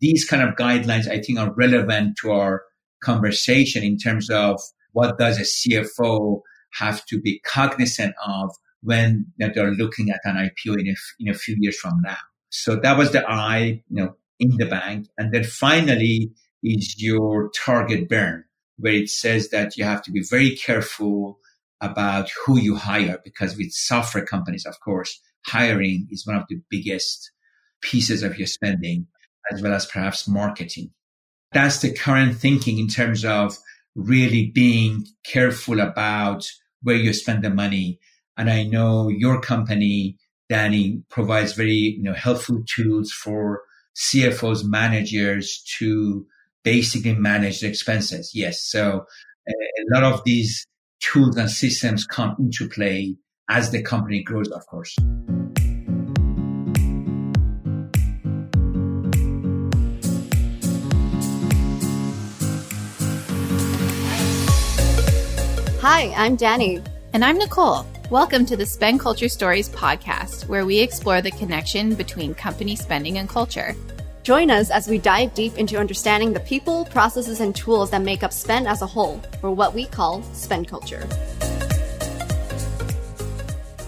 these kind of guidelines, I think, are relevant to our conversation in terms of what does a CFO have to be cognizant of when they're looking at an IPO in a, in a few years from now. So that was the I, you know, in the bank. And then finally is your target burn, where it says that you have to be very careful about who you hire because with software companies, of course, hiring is one of the biggest pieces of your spending as well as perhaps marketing. That's the current thinking in terms of really being careful about where you spend the money. And I know your company, Danny, provides very you know, helpful tools for CFOs, managers to basically manage the expenses. Yes. So a lot of these tools and systems come into play as the company grows, of course. Hi, I'm Danny. And I'm Nicole. Welcome to the Spend Culture Stories podcast, where we explore the connection between company spending and culture. Join us as we dive deep into understanding the people, processes, and tools that make up spend as a whole, or what we call spend culture.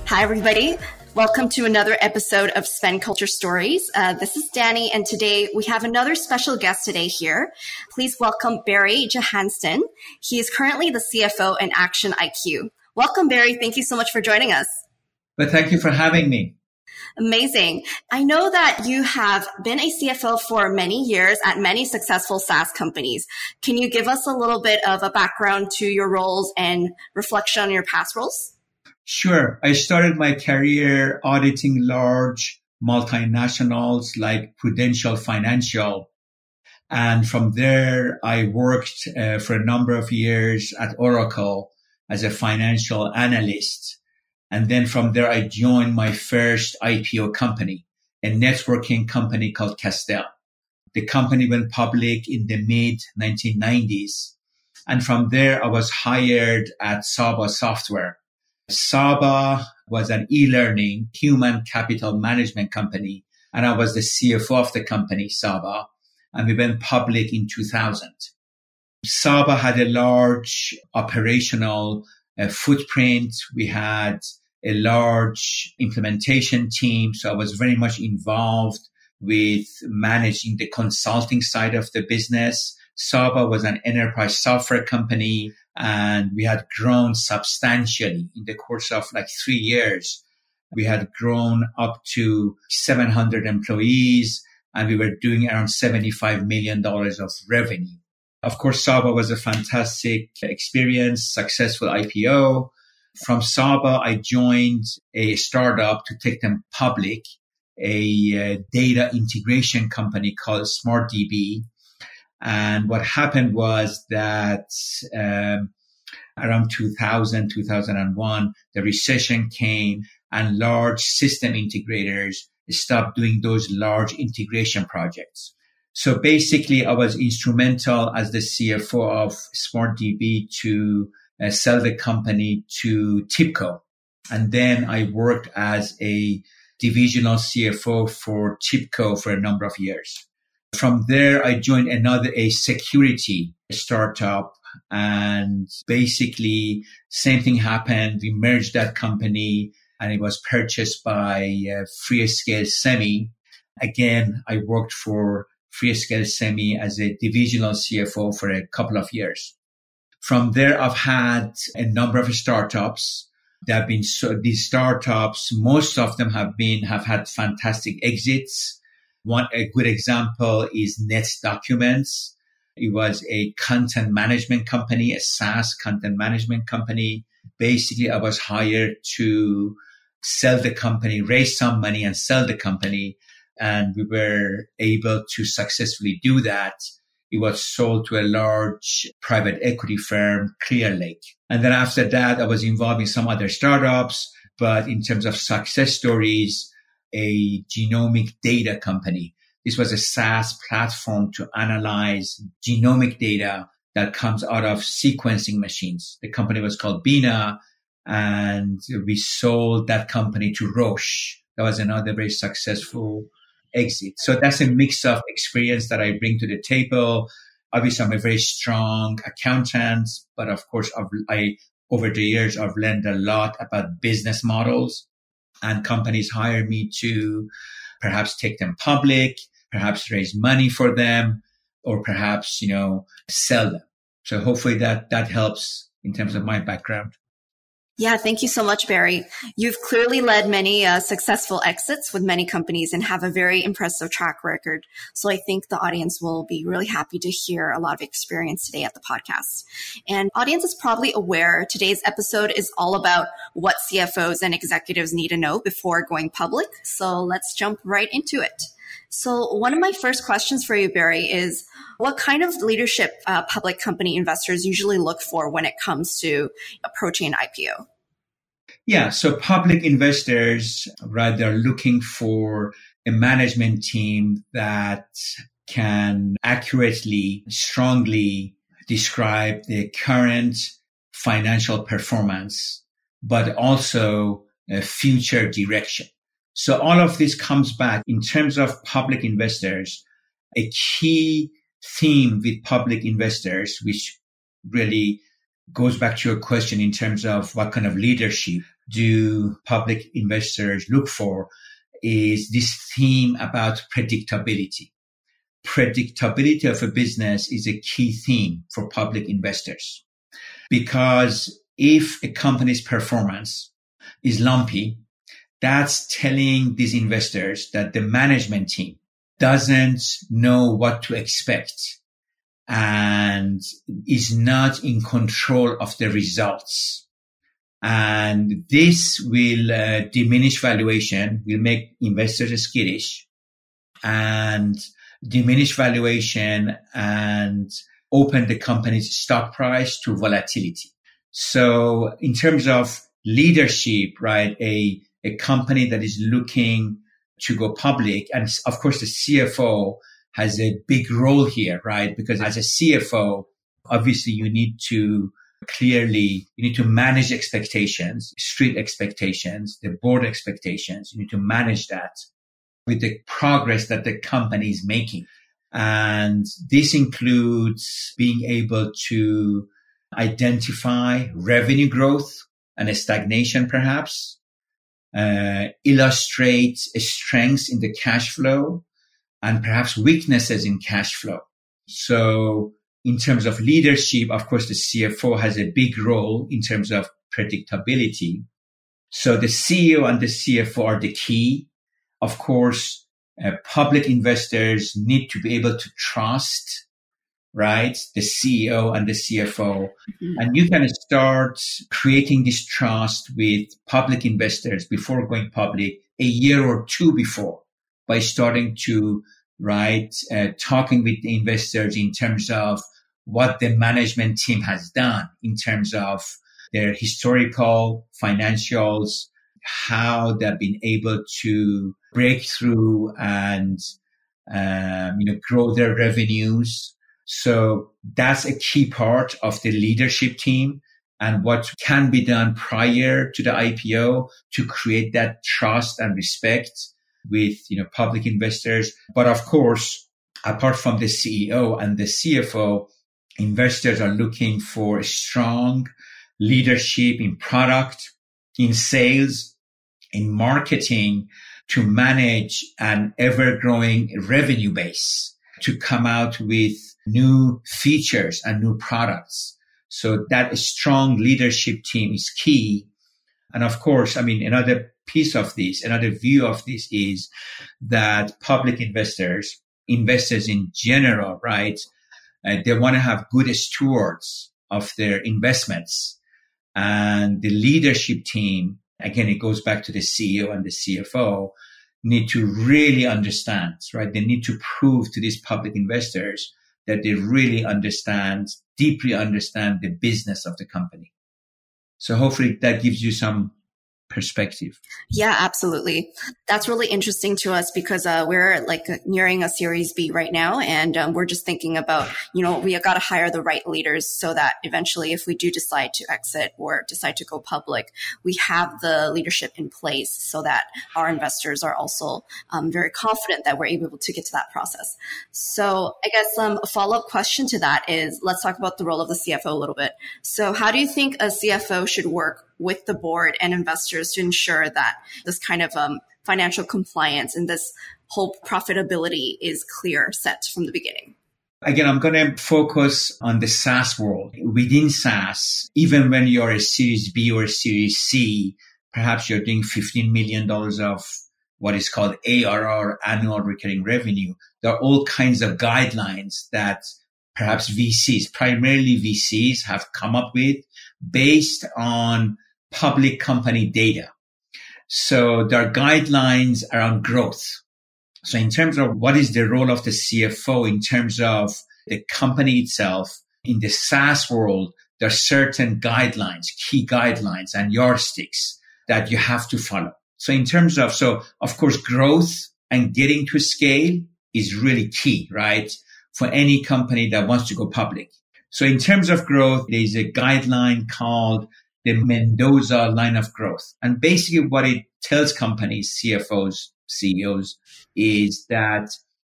Hi, everybody. Welcome to another episode of Spend Culture Stories. Uh, this is Danny, and today we have another special guest today here. Please welcome Barry Johansen. He is currently the CFO in Action IQ. Welcome, Barry. Thank you so much for joining us. But thank you for having me. Amazing. I know that you have been a CFO for many years at many successful SaaS companies. Can you give us a little bit of a background to your roles and reflection on your past roles? Sure. I started my career auditing large multinationals like Prudential Financial. And from there, I worked uh, for a number of years at Oracle as a financial analyst. And then from there, I joined my first IPO company, a networking company called Castelle. The company went public in the mid 1990s. And from there, I was hired at Saba Software Saba was an e-learning human capital management company. And I was the CFO of the company, Saba. And we went public in 2000. Saba had a large operational uh, footprint. We had a large implementation team. So I was very much involved with managing the consulting side of the business. Saba was an enterprise software company and we had grown substantially in the course of like three years. We had grown up to 700 employees and we were doing around $75 million of revenue. Of course, Saba was a fantastic experience, successful IPO. From Saba, I joined a startup to take them public, a uh, data integration company called SmartDB. And what happened was that um, around 2000, 2001, the recession came and large system integrators stopped doing those large integration projects. So basically, I was instrumental as the CFO of SmartDB to uh, sell the company to TIBCO. And then I worked as a divisional CFO for TIBCO for a number of years. From there, I joined another, a security startup and basically same thing happened. We merged that company and it was purchased by uh, Freescale Semi. Again, I worked for Freescale Semi as a divisional CFO for a couple of years. From there, I've had a number of startups. There have been so these startups, most of them have been, have had fantastic exits. One, a good example is Net Documents. It was a content management company, a SaaS content management company. Basically, I was hired to sell the company, raise some money and sell the company. And we were able to successfully do that. It was sold to a large private equity firm, Clearlake. And then after that, I was involved in some other startups. But in terms of success stories, a genomic data company. This was a SaaS platform to analyze genomic data that comes out of sequencing machines. The company was called Bina and we sold that company to Roche. That was another very successful exit. So that's a mix of experience that I bring to the table. Obviously, I'm a very strong accountant, but of course, I've, I, over the years, I've learned a lot about business models and companies hire me to perhaps take them public, perhaps raise money for them, or perhaps, you know, sell them. So hopefully that, that helps in terms of my background. Yeah, thank you so much, Barry. You've clearly led many uh, successful exits with many companies and have a very impressive track record. So I think the audience will be really happy to hear a lot of experience today at the podcast. And audience is probably aware today's episode is all about what CFOs and executives need to know before going public. So let's jump right into it. So one of my first questions for you, Barry, is what kind of leadership uh, public company investors usually look for when it comes to approaching an IPO? Yeah, so public investors, right, they're looking for a management team that can accurately, strongly describe the current financial performance, but also a future direction. So all of this comes back in terms of public investors. A key theme with public investors, which really goes back to your question in terms of what kind of leadership do public investors look for is this theme about predictability. Predictability of a business is a key theme for public investors because if a company's performance is lumpy, that's telling these investors that the management team doesn't know what to expect and is not in control of the results. And this will uh, diminish valuation, will make investors skittish and diminish valuation and open the company's stock price to volatility. So in terms of leadership, right, a a company that is looking to go public. And of course, the CFO has a big role here, right? Because as a CFO, obviously you need to clearly, you need to manage expectations, street expectations, the board expectations. You need to manage that with the progress that the company is making. And this includes being able to identify revenue growth and a stagnation perhaps, uh, illustrate strengths in the cash flow and perhaps weaknesses in cash flow. So in terms of leadership, of course, the CFO has a big role in terms of predictability. So the CEO and the CFO are the key. Of course, uh, public investors need to be able to trust right? The CEO and the CFO. Mm-hmm. And you can start creating this trust with public investors before going public a year or two before by starting to, right, uh, talking with the investors in terms of what the management team has done in terms of their historical financials, how they've been able to break through and um, you know grow their revenues. So that's a key part of the leadership team and what can be done prior to the IPO to create that trust and respect with, you know, public investors. But of course, apart from the CEO and the CFO, investors are looking for strong leadership in product, in sales, in marketing to manage an ever growing revenue base to come out with new features and new products. So that strong leadership team is key. And of course, I mean, another piece of this, another view of this is that public investors, investors in general, right? Uh, they want to have good stewards of their investments. And the leadership team, again, it goes back to the CEO and the CFO, need to really understand, right? They need to prove to these public investors that they really understand, deeply understand the business of the company. So hopefully that gives you some perspective. Yeah, absolutely. That's really interesting to us because uh, we're like nearing a Series B right now, and um, we're just thinking about you know we got to hire the right leaders so that eventually, if we do decide to exit or decide to go public, we have the leadership in place so that our investors are also um, very confident that we're able to get to that process. So, I guess um, a follow up question to that is let's talk about the role of the CFO a little bit. So, how do you think a CFO should work with the board and investors to ensure that this kind of um, financial compliance and this whole profitability is clear set from the beginning? Again, I'm going to focus on the SaaS world. Within SaaS, even when you're a Series B or a Series C, perhaps you're doing $15 million of what is called ARR, annual recurring revenue. There are all kinds of guidelines that perhaps VCs, primarily VCs have come up with based on public company data. So there are guidelines around growth. So in terms of what is the role of the CFO in terms of the company itself in the SaaS world, there are certain guidelines, key guidelines and yardsticks that you have to follow. So in terms of, so of course, growth and getting to scale is really key, right? For any company that wants to go public. So in terms of growth, there's a guideline called the Mendoza line of growth. And basically what it tells companies, CFOs, CEOs is that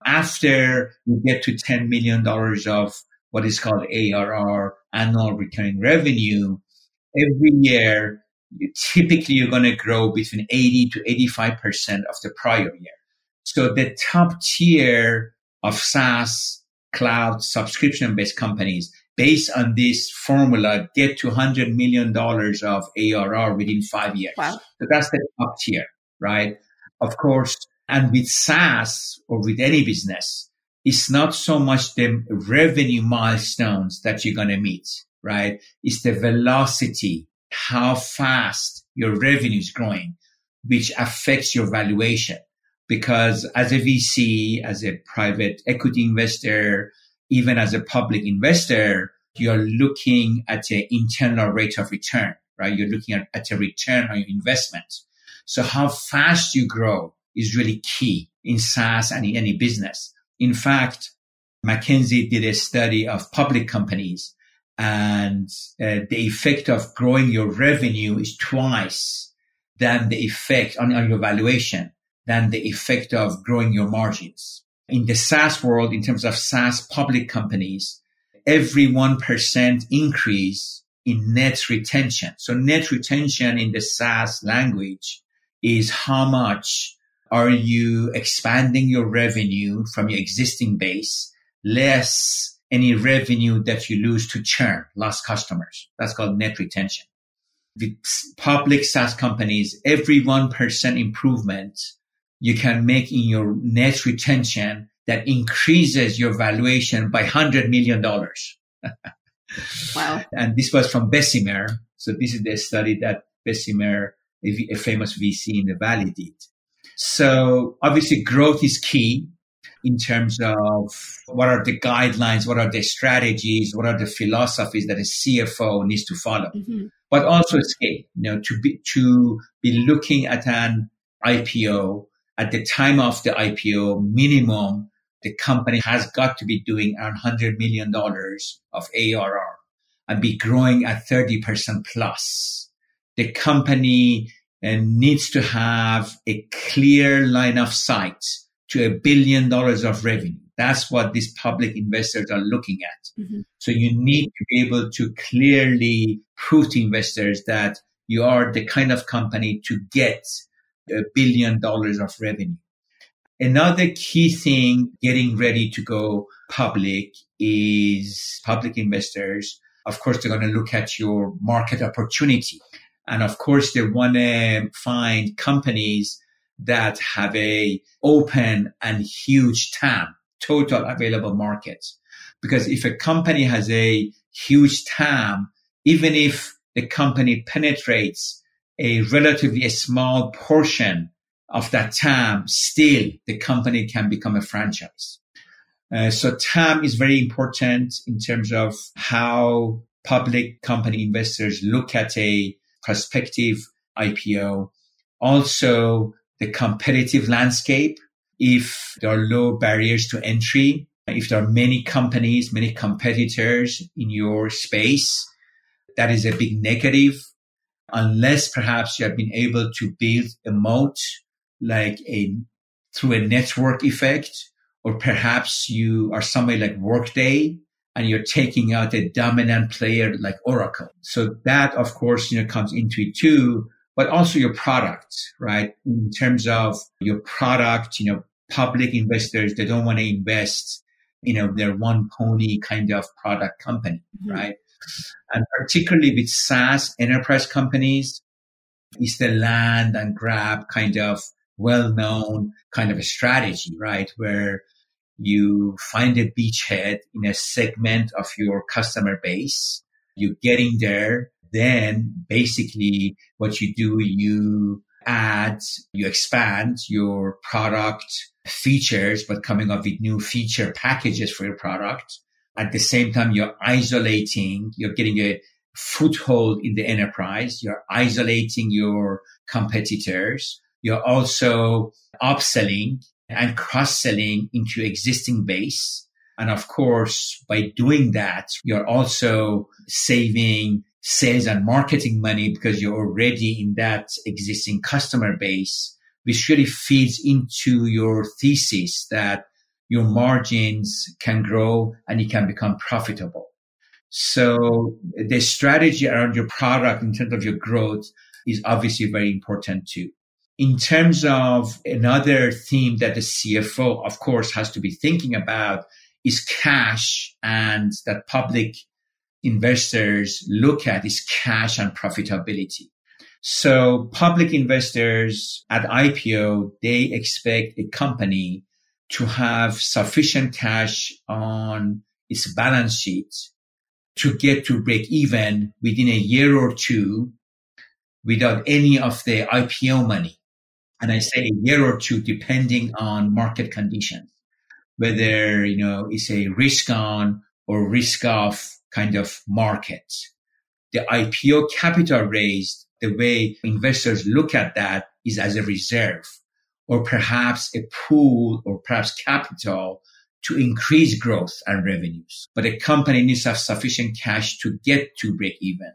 after you get to $10 million of what is called ARR, annual recurring revenue, every year, you, typically you're going to grow between 80 to 85% of the prior year. So the top tier of SaaS cloud subscription based companies based on this formula, get to $100 million of ARR within five years. Wow. So that's the top tier, right? Of course, and with SaaS or with any business, it's not so much the revenue milestones that you're going to meet, right? It's the velocity, how fast your revenue is growing, which affects your valuation. Because as a VC, as a private equity investor, even as a public investor, you're looking at an internal rate of return, right? You're looking at, at a return on your investment. So how fast you grow is really key in SaaS and in any business. In fact, McKinsey did a study of public companies and uh, the effect of growing your revenue is twice than the effect on, on your valuation than the effect of growing your margins in the SaaS world, in terms of SaaS public companies, every 1% increase in net retention. So net retention in the SaaS language is how much are you expanding your revenue from your existing base less any revenue that you lose to churn, lost customers. That's called net retention. With public SaaS companies, every 1% improvement you can make in your net retention that increases your valuation by $100 million. wow. And this was from Bessemer. So this is the study that Bessemer, a, famous VC in the Valley did. So obviously growth is key in terms of what are the guidelines, what are the strategies, what are the philosophies that a CFO needs to follow. Mm-hmm. But also scale, you know, to be, to be looking at an IPO at the time of the IPO, minimum, the company has got to be doing around $100 million of ARR and be growing at 30% plus. The company uh, needs to have a clear line of sight to a billion dollars of revenue. That's what these public investors are looking at. Mm-hmm. So you need to be able to clearly prove to investors that you are the kind of company to get billion dollars of revenue. Another key thing getting ready to go public is public investors. Of course, they're going to look at your market opportunity. And of course, they want to find companies that have a open and huge TAM, total available market. Because if a company has a huge TAM, even if the company penetrates a relatively small portion of that TAM, still the company can become a franchise. Uh, so TAM is very important in terms of how public company investors look at a prospective IPO. Also the competitive landscape. If there are low barriers to entry, if there are many companies, many competitors in your space, that is a big negative. Unless perhaps you have been able to build a moat like a through a network effect, or perhaps you are somewhere like Workday and you're taking out a dominant player like Oracle. So that, of course, you know, comes into it too, but also your product, right? In terms of your product, you know, public investors, they don't want to invest, you know, their one pony kind of product company, mm-hmm. right? And particularly with SaaS enterprise companies, is the land and grab kind of well known kind of a strategy, right? Where you find a beachhead in a segment of your customer base. You're getting there. Then basically what you do, you add, you expand your product features, but coming up with new feature packages for your product. At the same time, you're isolating, you're getting a foothold in the enterprise. You're isolating your competitors. You're also upselling and cross selling into existing base. And of course, by doing that, you're also saving sales and marketing money because you're already in that existing customer base, which really feeds into your thesis that your margins can grow and you can become profitable. So the strategy around your product in terms of your growth is obviously very important too. In terms of another theme that the CFO, of course, has to be thinking about is cash and that public investors look at is cash and profitability. So public investors at IPO, they expect a company to have sufficient cash on its balance sheet to get to break even within a year or two without any of the IPO money. And I say a year or two, depending on market conditions, whether, you know, it's a risk on or risk off kind of market. The IPO capital raised, the way investors look at that is as a reserve or perhaps a pool or perhaps capital to increase growth and revenues. But a company needs to have sufficient cash to get to break even.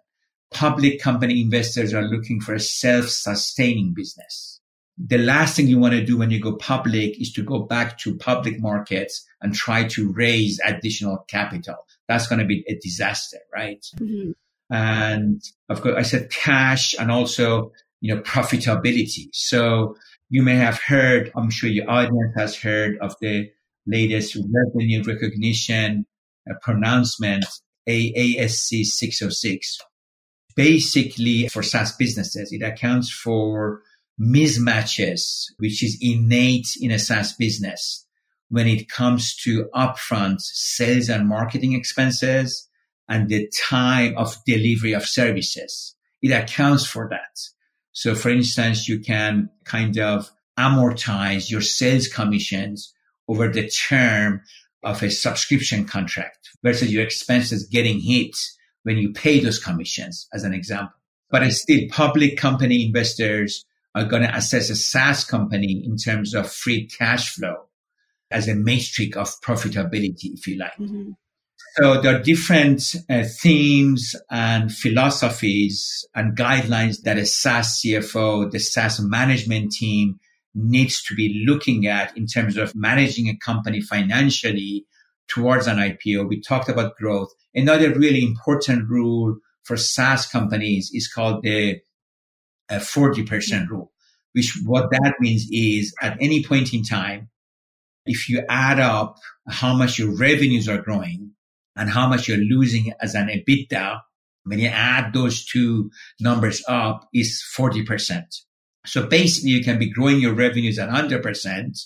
Public company investors are looking for a self-sustaining business. The last thing you want to do when you go public is to go back to public markets and try to raise additional capital. That's going to be a disaster, right? Mm-hmm. And of course, I said cash and also, you know, profitability. So you may have heard, I'm sure your audience has heard of the latest revenue recognition uh, pronouncement, ASC 606. Basically, for SaaS businesses, it accounts for mismatches, which is innate in a SaaS business when it comes to upfront sales and marketing expenses and the time of delivery of services. It accounts for that. So for instance, you can kind of amortize your sales commissions over the term of a subscription contract versus your expenses getting hit when you pay those commissions as an example. But still public company investors are going to assess a SaaS company in terms of free cash flow as a matrix of profitability, if you like. Mm-hmm. So there are different uh, themes and philosophies and guidelines that a SaaS CFO, the SaaS management team needs to be looking at in terms of managing a company financially towards an IPO. We talked about growth. Another really important rule for SaaS companies is called the uh, 40% rule, which what that means is at any point in time, if you add up how much your revenues are growing and how much you're losing as an EBITDA, when you add those two numbers up is 40%. So basically you can be growing your revenues at 100%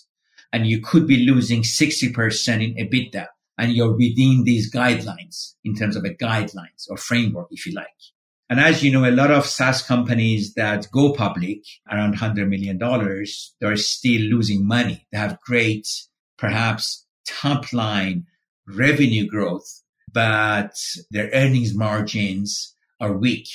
and you could be losing 60% in EBITDA and you're within these guidelines in terms of a guidelines or framework, if you like. And as you know, a lot of SaaS companies that go public around $100 million, they're still losing money. They have great, perhaps top line revenue growth, but their earnings margins are weak.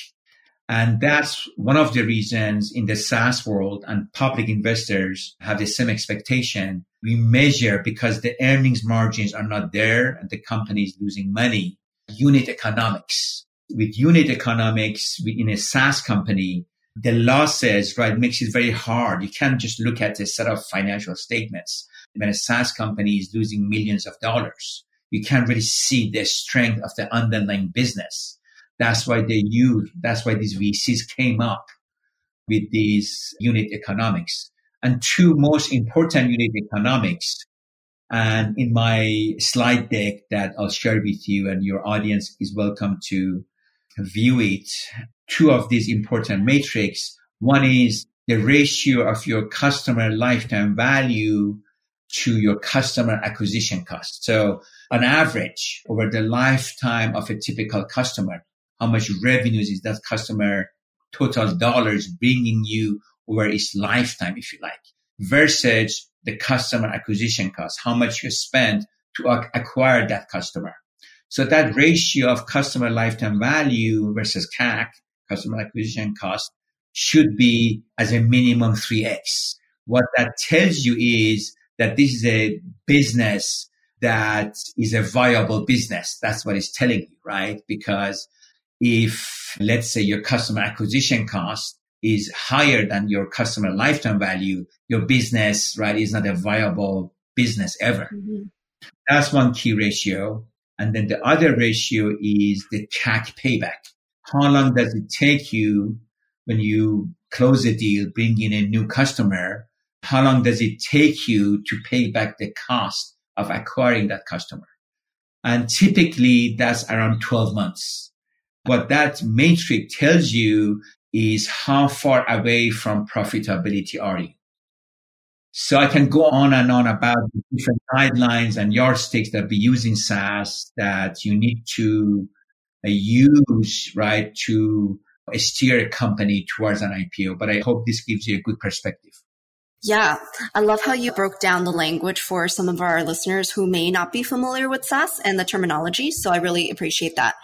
And that's one of the reasons in the SaaS world and public investors have the same expectation. We measure because the earnings margins are not there and the company is losing money. Unit economics. With unit economics in a SaaS company, the losses, right, makes it very hard. You can't just look at a set of financial statements. When a SaaS company is losing millions of dollars, you can't really see the strength of the underlying business. That's why they use, that's why these VCs came up with these unit economics. And two most important unit economics. And in my slide deck that I'll share with you and your audience is welcome to view it. Two of these important metrics. One is the ratio of your customer lifetime value to your customer acquisition cost. So on average, over the lifetime of a typical customer, how much revenues is that customer total dollars bringing you over its lifetime, if you like, versus the customer acquisition cost, how much you spend to acquire that customer. So that ratio of customer lifetime value versus CAC, customer acquisition cost, should be as a minimum 3x. What that tells you is that this is a business that is a viable business. That's what it's telling you, right? Because if let's say your customer acquisition cost is higher than your customer lifetime value, your business, right, is not a viable business ever. Mm-hmm. That's one key ratio. And then the other ratio is the CAC payback. How long does it take you when you close a deal, bring in a new customer? How long does it take you to pay back the cost of acquiring that customer? And typically that's around 12 months. What that matrix tells you is how far away from profitability are you? So I can go on and on about different guidelines and yardsticks that we use in SaaS that you need to uh, use, right, to steer a company towards an IPO. But I hope this gives you a good perspective. Yeah, I love how you broke down the language for some of our listeners who may not be familiar with SaaS and the terminology. So I really appreciate that.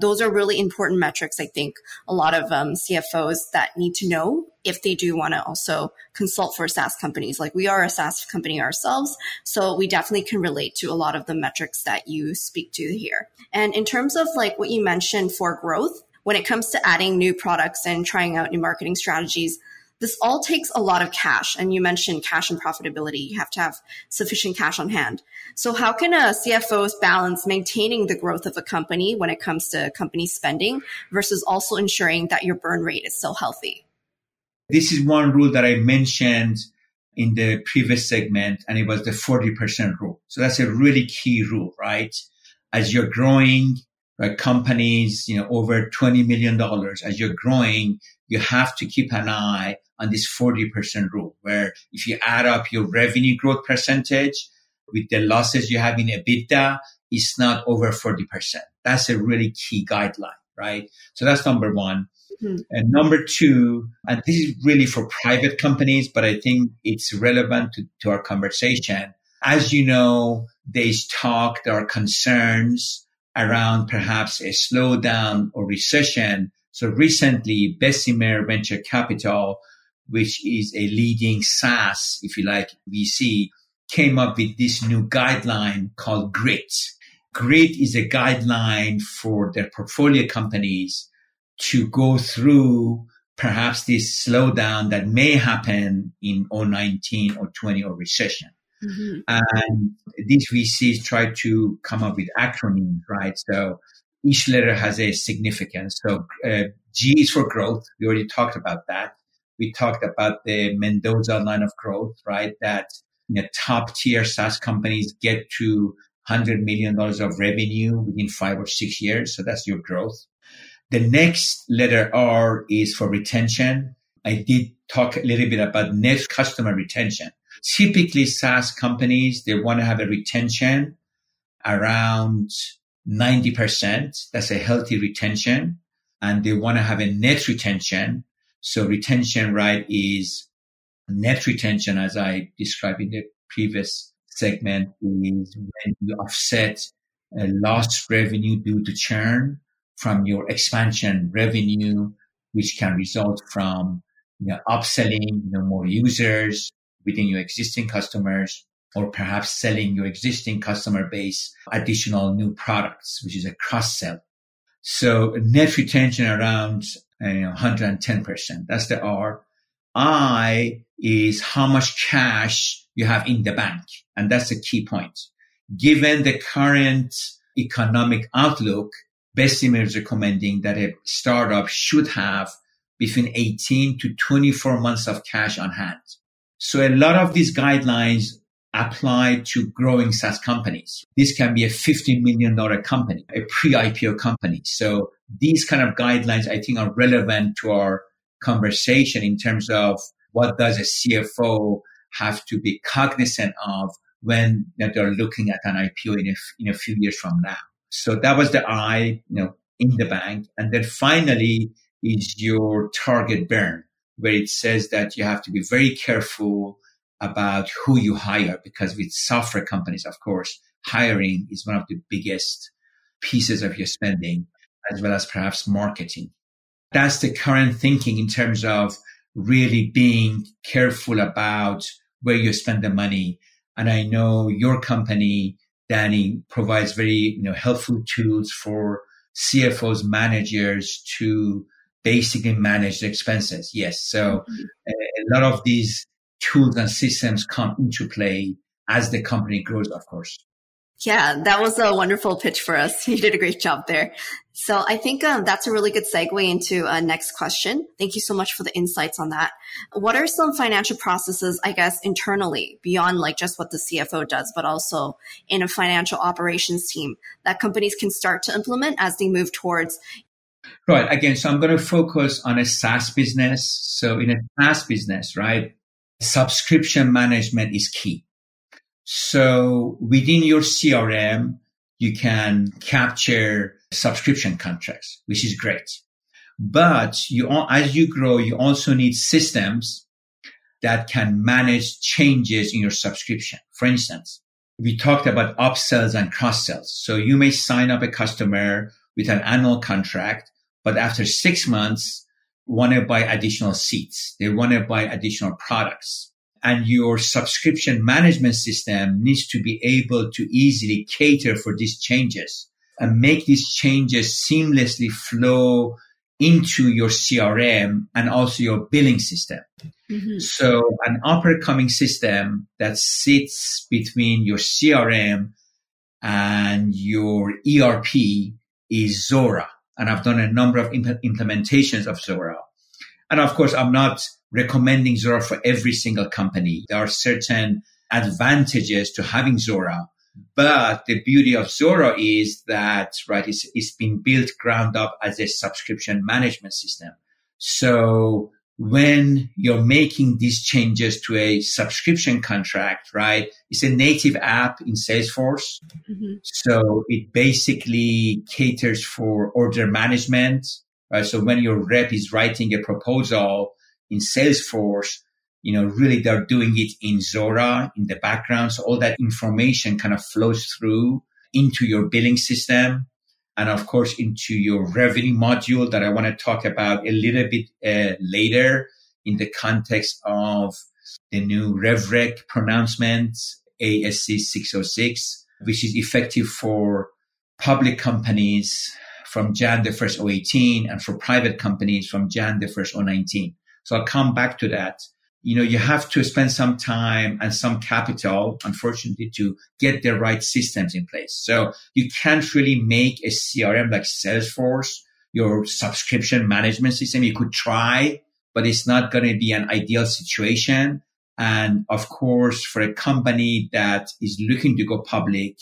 Those are really important metrics. I think a lot of um, CFOs that need to know if they do want to also consult for SaaS companies. Like we are a SaaS company ourselves. So we definitely can relate to a lot of the metrics that you speak to here. And in terms of like what you mentioned for growth, when it comes to adding new products and trying out new marketing strategies, this all takes a lot of cash. And you mentioned cash and profitability. You have to have sufficient cash on hand. So how can a CFO balance maintaining the growth of a company when it comes to company spending versus also ensuring that your burn rate is still healthy? This is one rule that I mentioned in the previous segment, and it was the 40% rule. So that's a really key rule, right? As you're growing, right, companies, you know, over $20 million, as you're growing, you have to keep an eye on this 40% rule, where if you add up your revenue growth percentage with the losses you have in EBITDA, it's not over 40%. That's a really key guideline, right? So that's number one. Mm-hmm. And number two, and this is really for private companies, but I think it's relevant to, to our conversation. As you know, there's talk, there are concerns around perhaps a slowdown or recession. So recently, Bessemer Venture Capital which is a leading SaaS, if you like, VC, came up with this new guideline called GRIT. GRIT is a guideline for their portfolio companies to go through perhaps this slowdown that may happen in 019 or 20 or recession. Mm-hmm. And these VCs try to come up with acronyms, right? So each letter has a significance. So uh, G is for growth. We already talked about that we talked about the Mendoza line of growth, right? That you know, top tier SaaS companies get to $100 million of revenue within five or six years. So that's your growth. The next letter R is for retention. I did talk a little bit about net customer retention. Typically SaaS companies, they want to have a retention around 90%. That's a healthy retention. And they want to have a net retention so retention, right, is net retention, as I described in the previous segment, is when you offset lost revenue due to churn from your expansion revenue which can result from you know, upselling you know, more users within your existing customers, or perhaps selling your existing customer base additional new products, which is a cross sell. So net retention around uh, you know, 110%. That's the R. I is how much cash you have in the bank. And that's the key point. Given the current economic outlook, Bessemer is recommending that a startup should have between 18 to 24 months of cash on hand. So a lot of these guidelines apply to growing SaaS companies. This can be a $50 million company, a pre-IPO company. So these kind of guidelines, I think, are relevant to our conversation in terms of what does a CFO have to be cognizant of when they're looking at an IPO in a, in a few years from now. So that was the I, you know, in the bank. And then finally is your target burn, where it says that you have to be very careful about who you hire because with software companies, of course, hiring is one of the biggest pieces of your spending as well as perhaps marketing. That's the current thinking in terms of really being careful about where you spend the money. And I know your company, Danny, provides very you know, helpful tools for CFOs, managers to basically manage the expenses. Yes. So mm-hmm. a, a lot of these tools and systems come into play as the company grows, of course. Yeah, that was a wonderful pitch for us. You did a great job there. So I think um, that's a really good segue into a next question. Thank you so much for the insights on that. What are some financial processes, I guess, internally beyond like just what the CFO does, but also in a financial operations team that companies can start to implement as they move towards Right. Again, so I'm going to focus on a SaaS business. So in a SaaS business, right, subscription management is key. So within your CRM, you can capture subscription contracts, which is great. But you, as you grow, you also need systems that can manage changes in your subscription. For instance, we talked about upsells and cross sells. So you may sign up a customer with an annual contract, but after six months, want to buy additional seats. They want to buy additional products and your subscription management system needs to be able to easily cater for these changes and make these changes seamlessly flow into your CRM and also your billing system. Mm-hmm. So an upper coming system that sits between your CRM and your ERP is Zuora. And I've done a number of imp- implementations of Zuora. And of course, I'm not recommending Zuora for every single company. There are certain advantages to having Zuora. But the beauty of Zuora is that, right, it's, it's been built ground up as a subscription management system. So when you're making these changes to a subscription contract, right, it's a native app in Salesforce. Mm-hmm. So it basically caters for order management, right? So when your rep is writing a proposal, in Salesforce, you know, really they're doing it in Zuora in the background. So all that information kind of flows through into your billing system and of course into your revenue module that I want to talk about a little bit uh, later in the context of the new RevRec pronouncement, ASC 606, which is effective for public companies from Jan the 1st 018 and for private companies from Jan the 1st 019. So I'll come back to that. You know, you have to spend some time and some capital, unfortunately, to get the right systems in place. So you can't really make a CRM like Salesforce, your subscription management system. You could try, but it's not going to be an ideal situation. And of course, for a company that is looking to go public,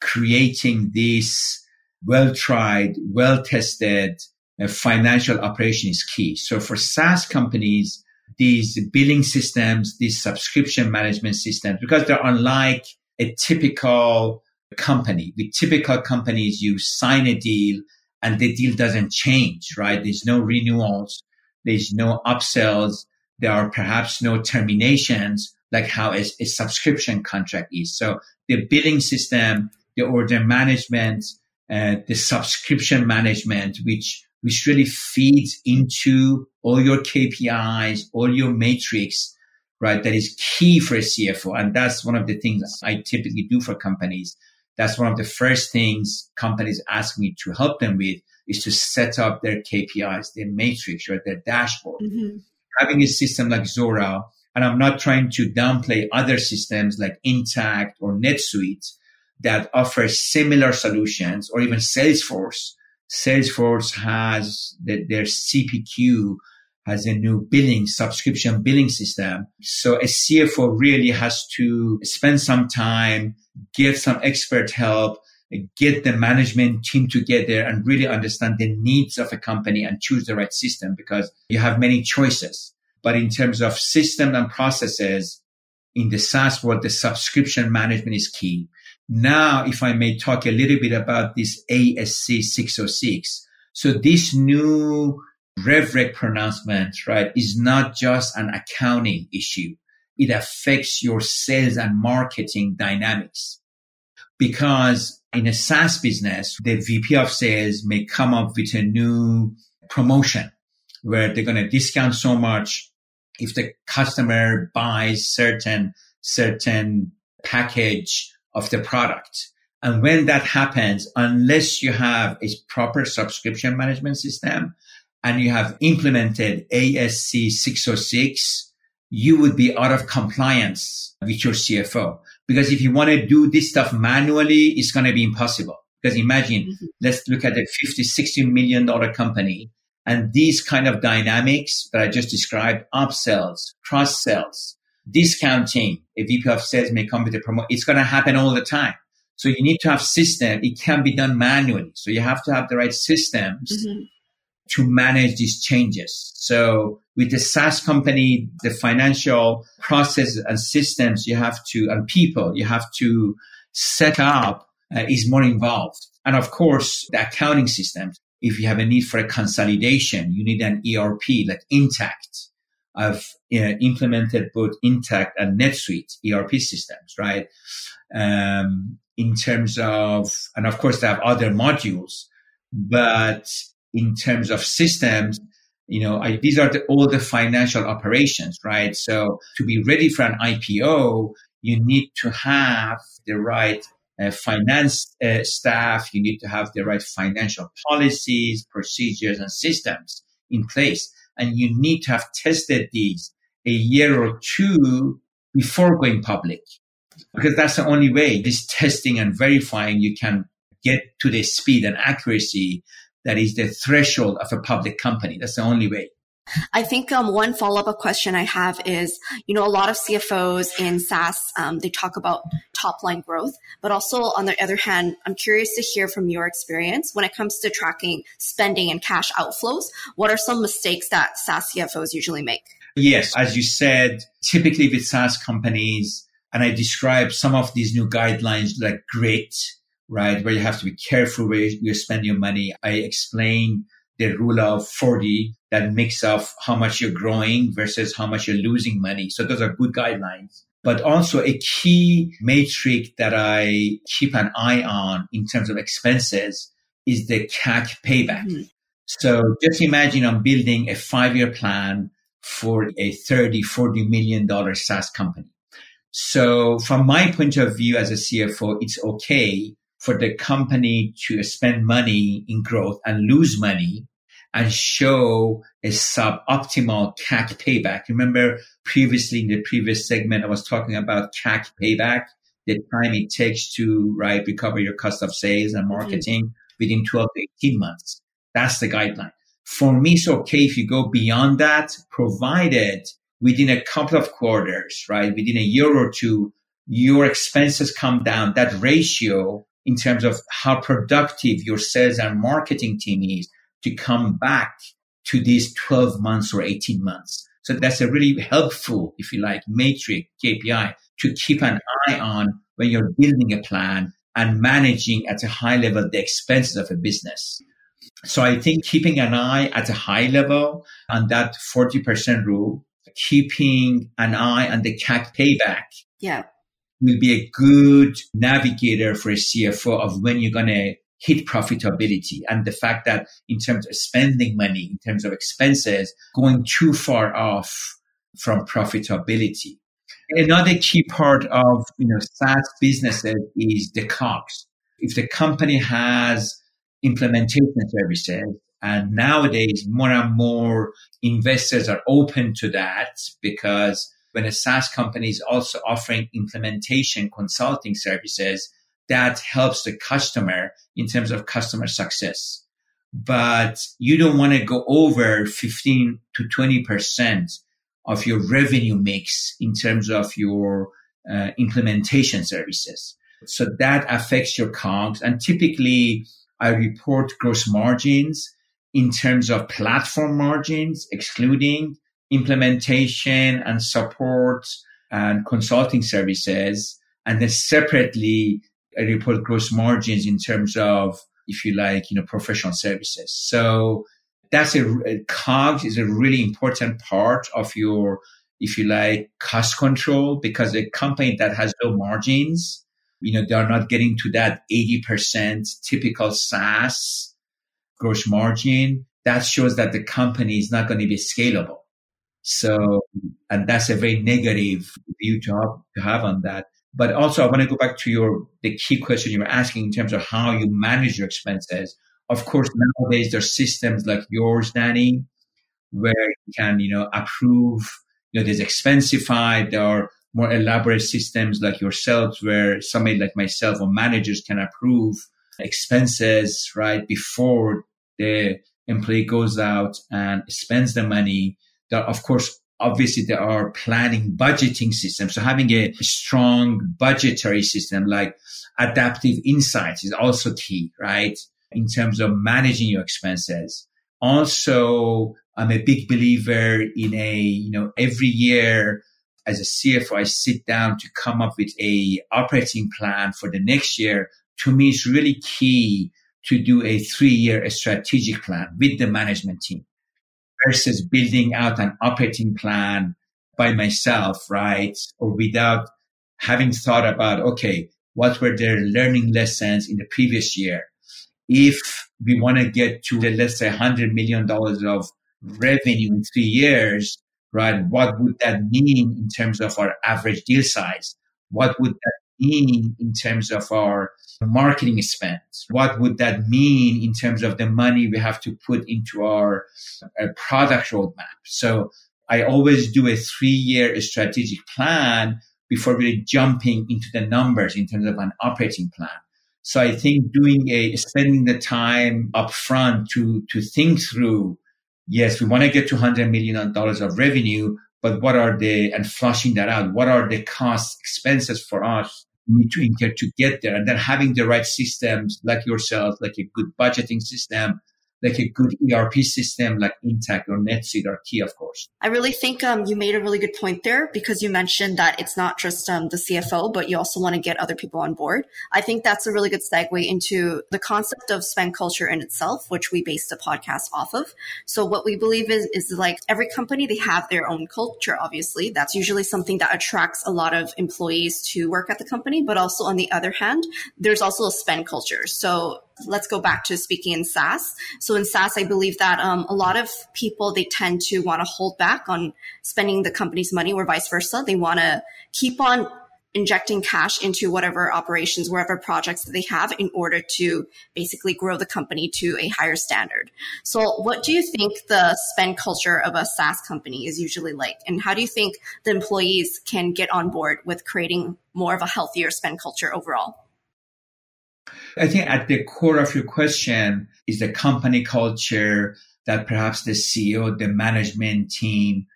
creating this well tried, well tested uh, financial operation is key. So for SaaS companies, these billing systems, these subscription management systems, because they're unlike a typical company. With typical companies, you sign a deal and the deal doesn't change, right? There's no renewals. There's no upsells. There are perhaps no terminations like how a, a subscription contract is. So the billing system, the order management, uh, the subscription management, which which really feeds into all your KPIs, all your matrix, right? That is key for a CFO. And that's one of the things I typically do for companies. That's one of the first things companies ask me to help them with is to set up their KPIs, their matrix, or their dashboard. Mm-hmm. Having a system like Zuora, and I'm not trying to downplay other systems like Intacct or NetSuite that offer similar solutions or even Salesforce. Salesforce has the, their CPQ has a new billing subscription billing system. So a CFO really has to spend some time, get some expert help, get the management team together and really understand the needs of a company and choose the right system because you have many choices. But in terms of system and processes in the SaaS world, the subscription management is key. Now, if I may talk a little bit about this ASC 606. So this new RevRec pronouncement, right, is not just an accounting issue. It affects your sales and marketing dynamics because in a SaaS business, the VP of sales may come up with a new promotion where they're going to discount so much if the customer buys certain, certain package of the product. And when that happens, unless you have a proper subscription management system and you have implemented ASC 606, you would be out of compliance with your CFO. Because if you want to do this stuff manually, it's going to be impossible. Because imagine, mm-hmm. let's look at a 50, 60 million dollar company and these kind of dynamics that I just described, upsells, cross sells, discounting, a VP of sales may come with a promote. It's going to happen all the time. So you need to have system. It can be done manually. So you have to have the right systems mm-hmm. to manage these changes. So with the SaaS company, the financial process and systems you have to, and people you have to set up uh, is more involved. And of course, the accounting systems. If you have a need for a consolidation, you need an ERP like Intacct. I've uh, implemented both Intacct and NetSuite ERP systems, right? Um, in terms of, and of course, they have other modules, but in terms of systems, you know, I, these are the, all the financial operations, right? So to be ready for an IPO, you need to have the right uh, finance uh, staff. You need to have the right financial policies, procedures, and systems in place. And you need to have tested these a year or two before going public. Because that's the only way this testing and verifying you can get to the speed and accuracy that is the threshold of a public company. That's the only way. I think um, one follow up question I have is, you know, a lot of CFOs in SaaS, um, they talk about top line growth, but also on the other hand, I'm curious to hear from your experience when it comes to tracking spending and cash outflows. What are some mistakes that SaaS CFOs usually make? Yes, as you said, typically with SaaS companies, and I described some of these new guidelines like GRIT, right? Where you have to be careful where you spend your money. I explain the rule of 40, that mix of how much you're growing versus how much you're losing money. So those are good guidelines. But also a key metric that I keep an eye on in terms of expenses is the CAC payback. Mm-hmm. So just imagine I'm building a five year plan for a 30, 40 million dollar SaaS company. So from my point of view as a CFO, it's okay for the company to spend money in growth and lose money and show a suboptimal CAC payback. Remember previously in the previous segment, I was talking about CAC payback, the time it takes to right recover your cost of sales and mm-hmm. marketing mm-hmm. within 12 to 18 months. That's the guideline. For me, it's okay if you go beyond that, provided within a couple of quarters, right? Within a year or two, your expenses come down. That ratio in terms of how productive your sales and marketing team is to come back to these 12 months or 18 months. So that's a really helpful, if you like, matrix KPI to keep an eye on when you're building a plan and managing at a high level the expenses of a business. So I think keeping an eye at a high level on that 40% rule, keeping an eye on the CAC payback. Yeah will be a good navigator for a CFO of when you're going to hit profitability and the fact that in terms of spending money, in terms of expenses, going too far off from profitability. Another key part of you know SaaS businesses is the costs. If the company has implementation services, and nowadays more and more investors are open to that because when a SaaS company is also offering implementation consulting services, that helps the customer in terms of customer success. But you don't want to go over 15 to 20% of your revenue mix in terms of your uh, implementation services. So that affects your COGS. And typically I report gross margins in terms of platform margins, excluding implementation and support and consulting services. And then separately, I report gross margins in terms of, if you like, you know, professional services. So that's a, a COGS is a really important part of your, if you like, cost control because a company that has low margins, you know, they're not getting to that 80% typical SaaS gross margin. That shows that the company is not going to be scalable. So, and that's a very negative view to have, to have on that. But also, I want to go back to your the key question you were asking in terms of how you manage your expenses. Of course, nowadays there's systems like yours, Danny, where you can you know approve. You know, there's Expensify. There are more elaborate systems like yourselves, where somebody like myself or managers can approve expenses right before the employee goes out and spends the money. There, of course, obviously there are planning budgeting systems. So having a strong budgetary system like adaptive insights is also key, right? In terms of managing your expenses. Also, I'm a big believer in a, you know, every year as a CFO, I sit down to come up with a operating plan for the next year. To me, it's really key to do a three year strategic plan with the management team versus building out an operating plan by myself, right? Or without having thought about, okay, what were their learning lessons in the previous year? If we want to get to, let's say, $100 million of revenue in three years, right? What would that mean in terms of our average deal size? What would that mean in terms of our marketing spend? What would that mean in terms of the money we have to put into our uh, product roadmap? So I always do a three year strategic plan before really jumping into the numbers in terms of an operating plan. So I think doing a spending the time upfront to to think through, yes, we want to get to hundred million dollars of revenue, but what are the and flushing that out? What are the costs, expenses for us need to incur to get there. And then having the right systems like yourself, like a good budgeting system, like a good ERP system like Intacct or NetSuite are key, of course. I really think um, you made a really good point there because you mentioned that it's not just um, the CFO, but you also want to get other people on board. I think that's a really good segue into the concept of spend culture in itself, which we based the podcast off of. So what we believe is, is like every company, they have their own culture, obviously. That's usually something that attracts a lot of employees to work at the company. But also on the other hand, there's also a spend culture. So let's go back to speaking in SaaS. So in SaaS, I believe that um, a lot of people they tend to want to hold back on spending the company's money, or vice versa. They want to keep on injecting cash into whatever operations, wherever projects that they have in order to basically grow the company to a higher standard. So what do you think the spend culture of a SaaS company is usually like? And how do you think the employees can get on board with creating more of a healthier spend culture overall? I think at the core of your question is the company culture that perhaps the CEO, the management team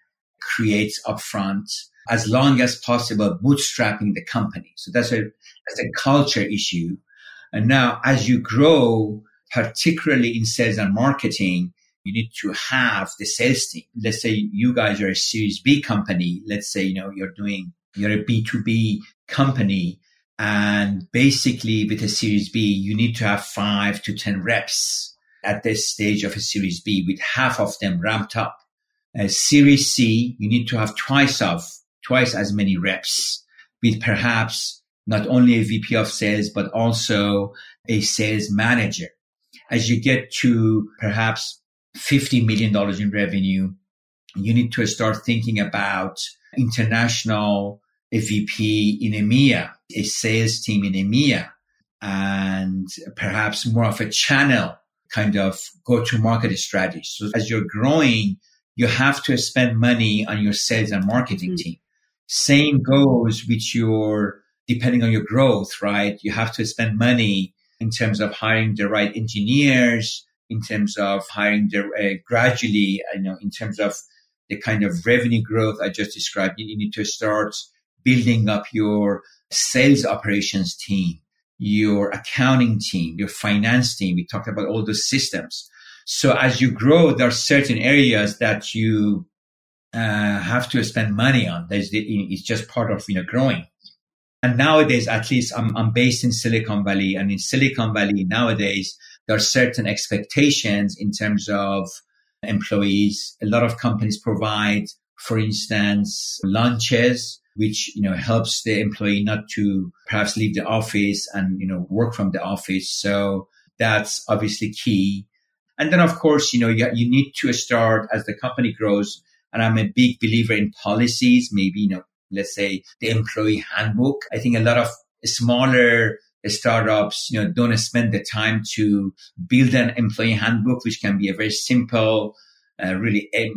creates upfront as long as possible, bootstrapping the company. So that's a, that's a culture issue. And now as you grow, particularly in sales and marketing, you need to have the sales team. Let's say you guys are a series B company. Let's say, you know, you're doing, you're a B2B company and basically with a series B, you need to have five to 10 reps at this stage of a series B with half of them ramped up. A series C, you need to have twice of, twice as many reps with perhaps not only a VP of sales, but also a sales manager. As you get to perhaps $50 million in revenue, you need to start thinking about international VP in EMEA, a sales team in EMEA, and perhaps more of a channel kind of go to market strategy. So as you're growing, you have to spend money on your sales and marketing mm-hmm. team. Same goes with your, depending on your growth, right? You have to spend money in terms of hiring the right engineers, in terms of hiring the, uh, gradually, you know, in terms of the kind of revenue growth I just described. You need to start building up your sales operations team, your accounting team, your finance team. We talked about all those systems. So as you grow, there are certain areas that you uh, have to spend money on. There's the, it's just part of you know growing. And nowadays, at least I'm, I'm based in Silicon Valley, and in Silicon Valley nowadays, there are certain expectations in terms of employees. A lot of companies provide, for instance, lunches which, you know, helps the employee not to perhaps leave the office and, you know, work from the office. So that's obviously key. And then, of course, you know, you, you need to start as the company grows. And I'm a big believer in policies, maybe, you know, let's say the employee handbook. I think a lot of smaller startups, you know, don't spend the time to build an employee handbook, which can be a very simple, uh, really a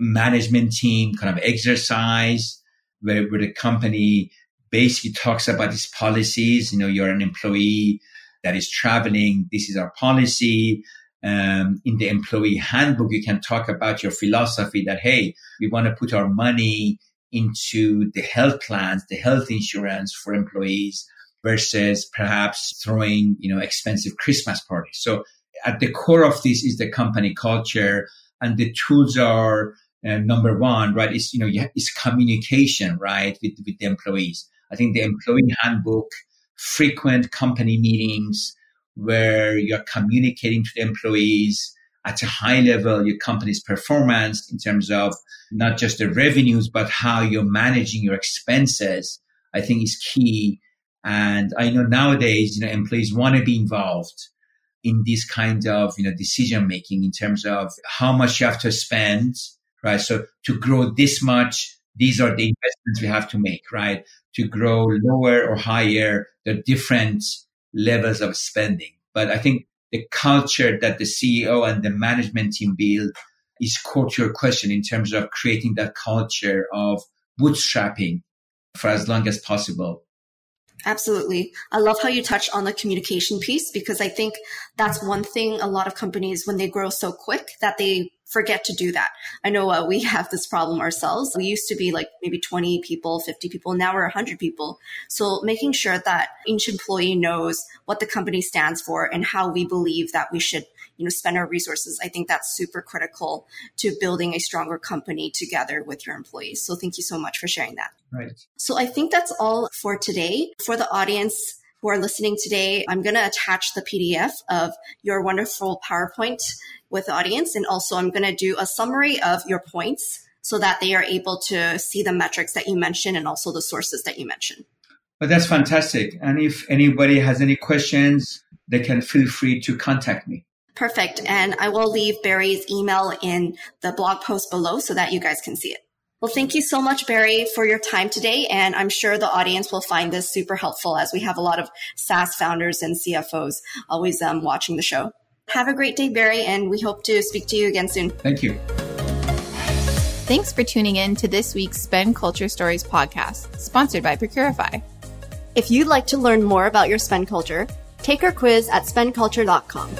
management team kind of exercise where, where the company basically talks about its policies. You know, you're an employee that is traveling. This is our policy. Um, in the employee handbook, you can talk about your philosophy that, hey, we want to put our money into the health plans, the health insurance for employees versus perhaps throwing, you know, expensive Christmas parties. So at the core of this is the company culture and the tools are number one, right, is, you know, is communication, right, with, with the employees. I think the employee handbook, frequent company meetings where you're communicating to the employees at a high level, your company's performance in terms of not just the revenues, but how you're managing your expenses, I think is key. And I know nowadays, you know, employees want to be involved in this kind of, you know, decision making in terms of how much you have to spend right? So to grow this much, these are the investments we have to make, right? To grow lower or higher, the different levels of spending. But I think the culture that the CEO and the management team build is core to your question in terms of creating that culture of bootstrapping for as long as possible. Absolutely. I love how you touch on the communication piece because I think that's one thing a lot of companies, when they grow so quick, that they forget to do that. I know uh, we have this problem ourselves. We used to be like maybe 20 people, 50 people. Now we're 100 people. So making sure that each employee knows what the company stands for and how we believe that we should, you know, spend our resources. I think that's super critical to building a stronger company together with your employees. So thank you so much for sharing that. Right. So I think that's all for today. For the audience, who are listening today, I'm going to attach the PDF of your wonderful PowerPoint with the audience. And also I'm going to do a summary of your points so that they are able to see the metrics that you mentioned and also the sources that you mentioned. Well, that's fantastic. And if anybody has any questions, they can feel free to contact me. Perfect. And I will leave Barry's email in the blog post below so that you guys can see it. Well, thank you so much, Barry, for your time today. And I'm sure the audience will find this super helpful as we have a lot of SaaS founders and CFOs always um, watching the show. Have a great day, Barry, and we hope to speak to you again soon. Thank you. Thanks for tuning in to this week's Spend Culture Stories podcast, sponsored by Procurify. If you'd like to learn more about your spend culture, take our quiz at spendculture.com.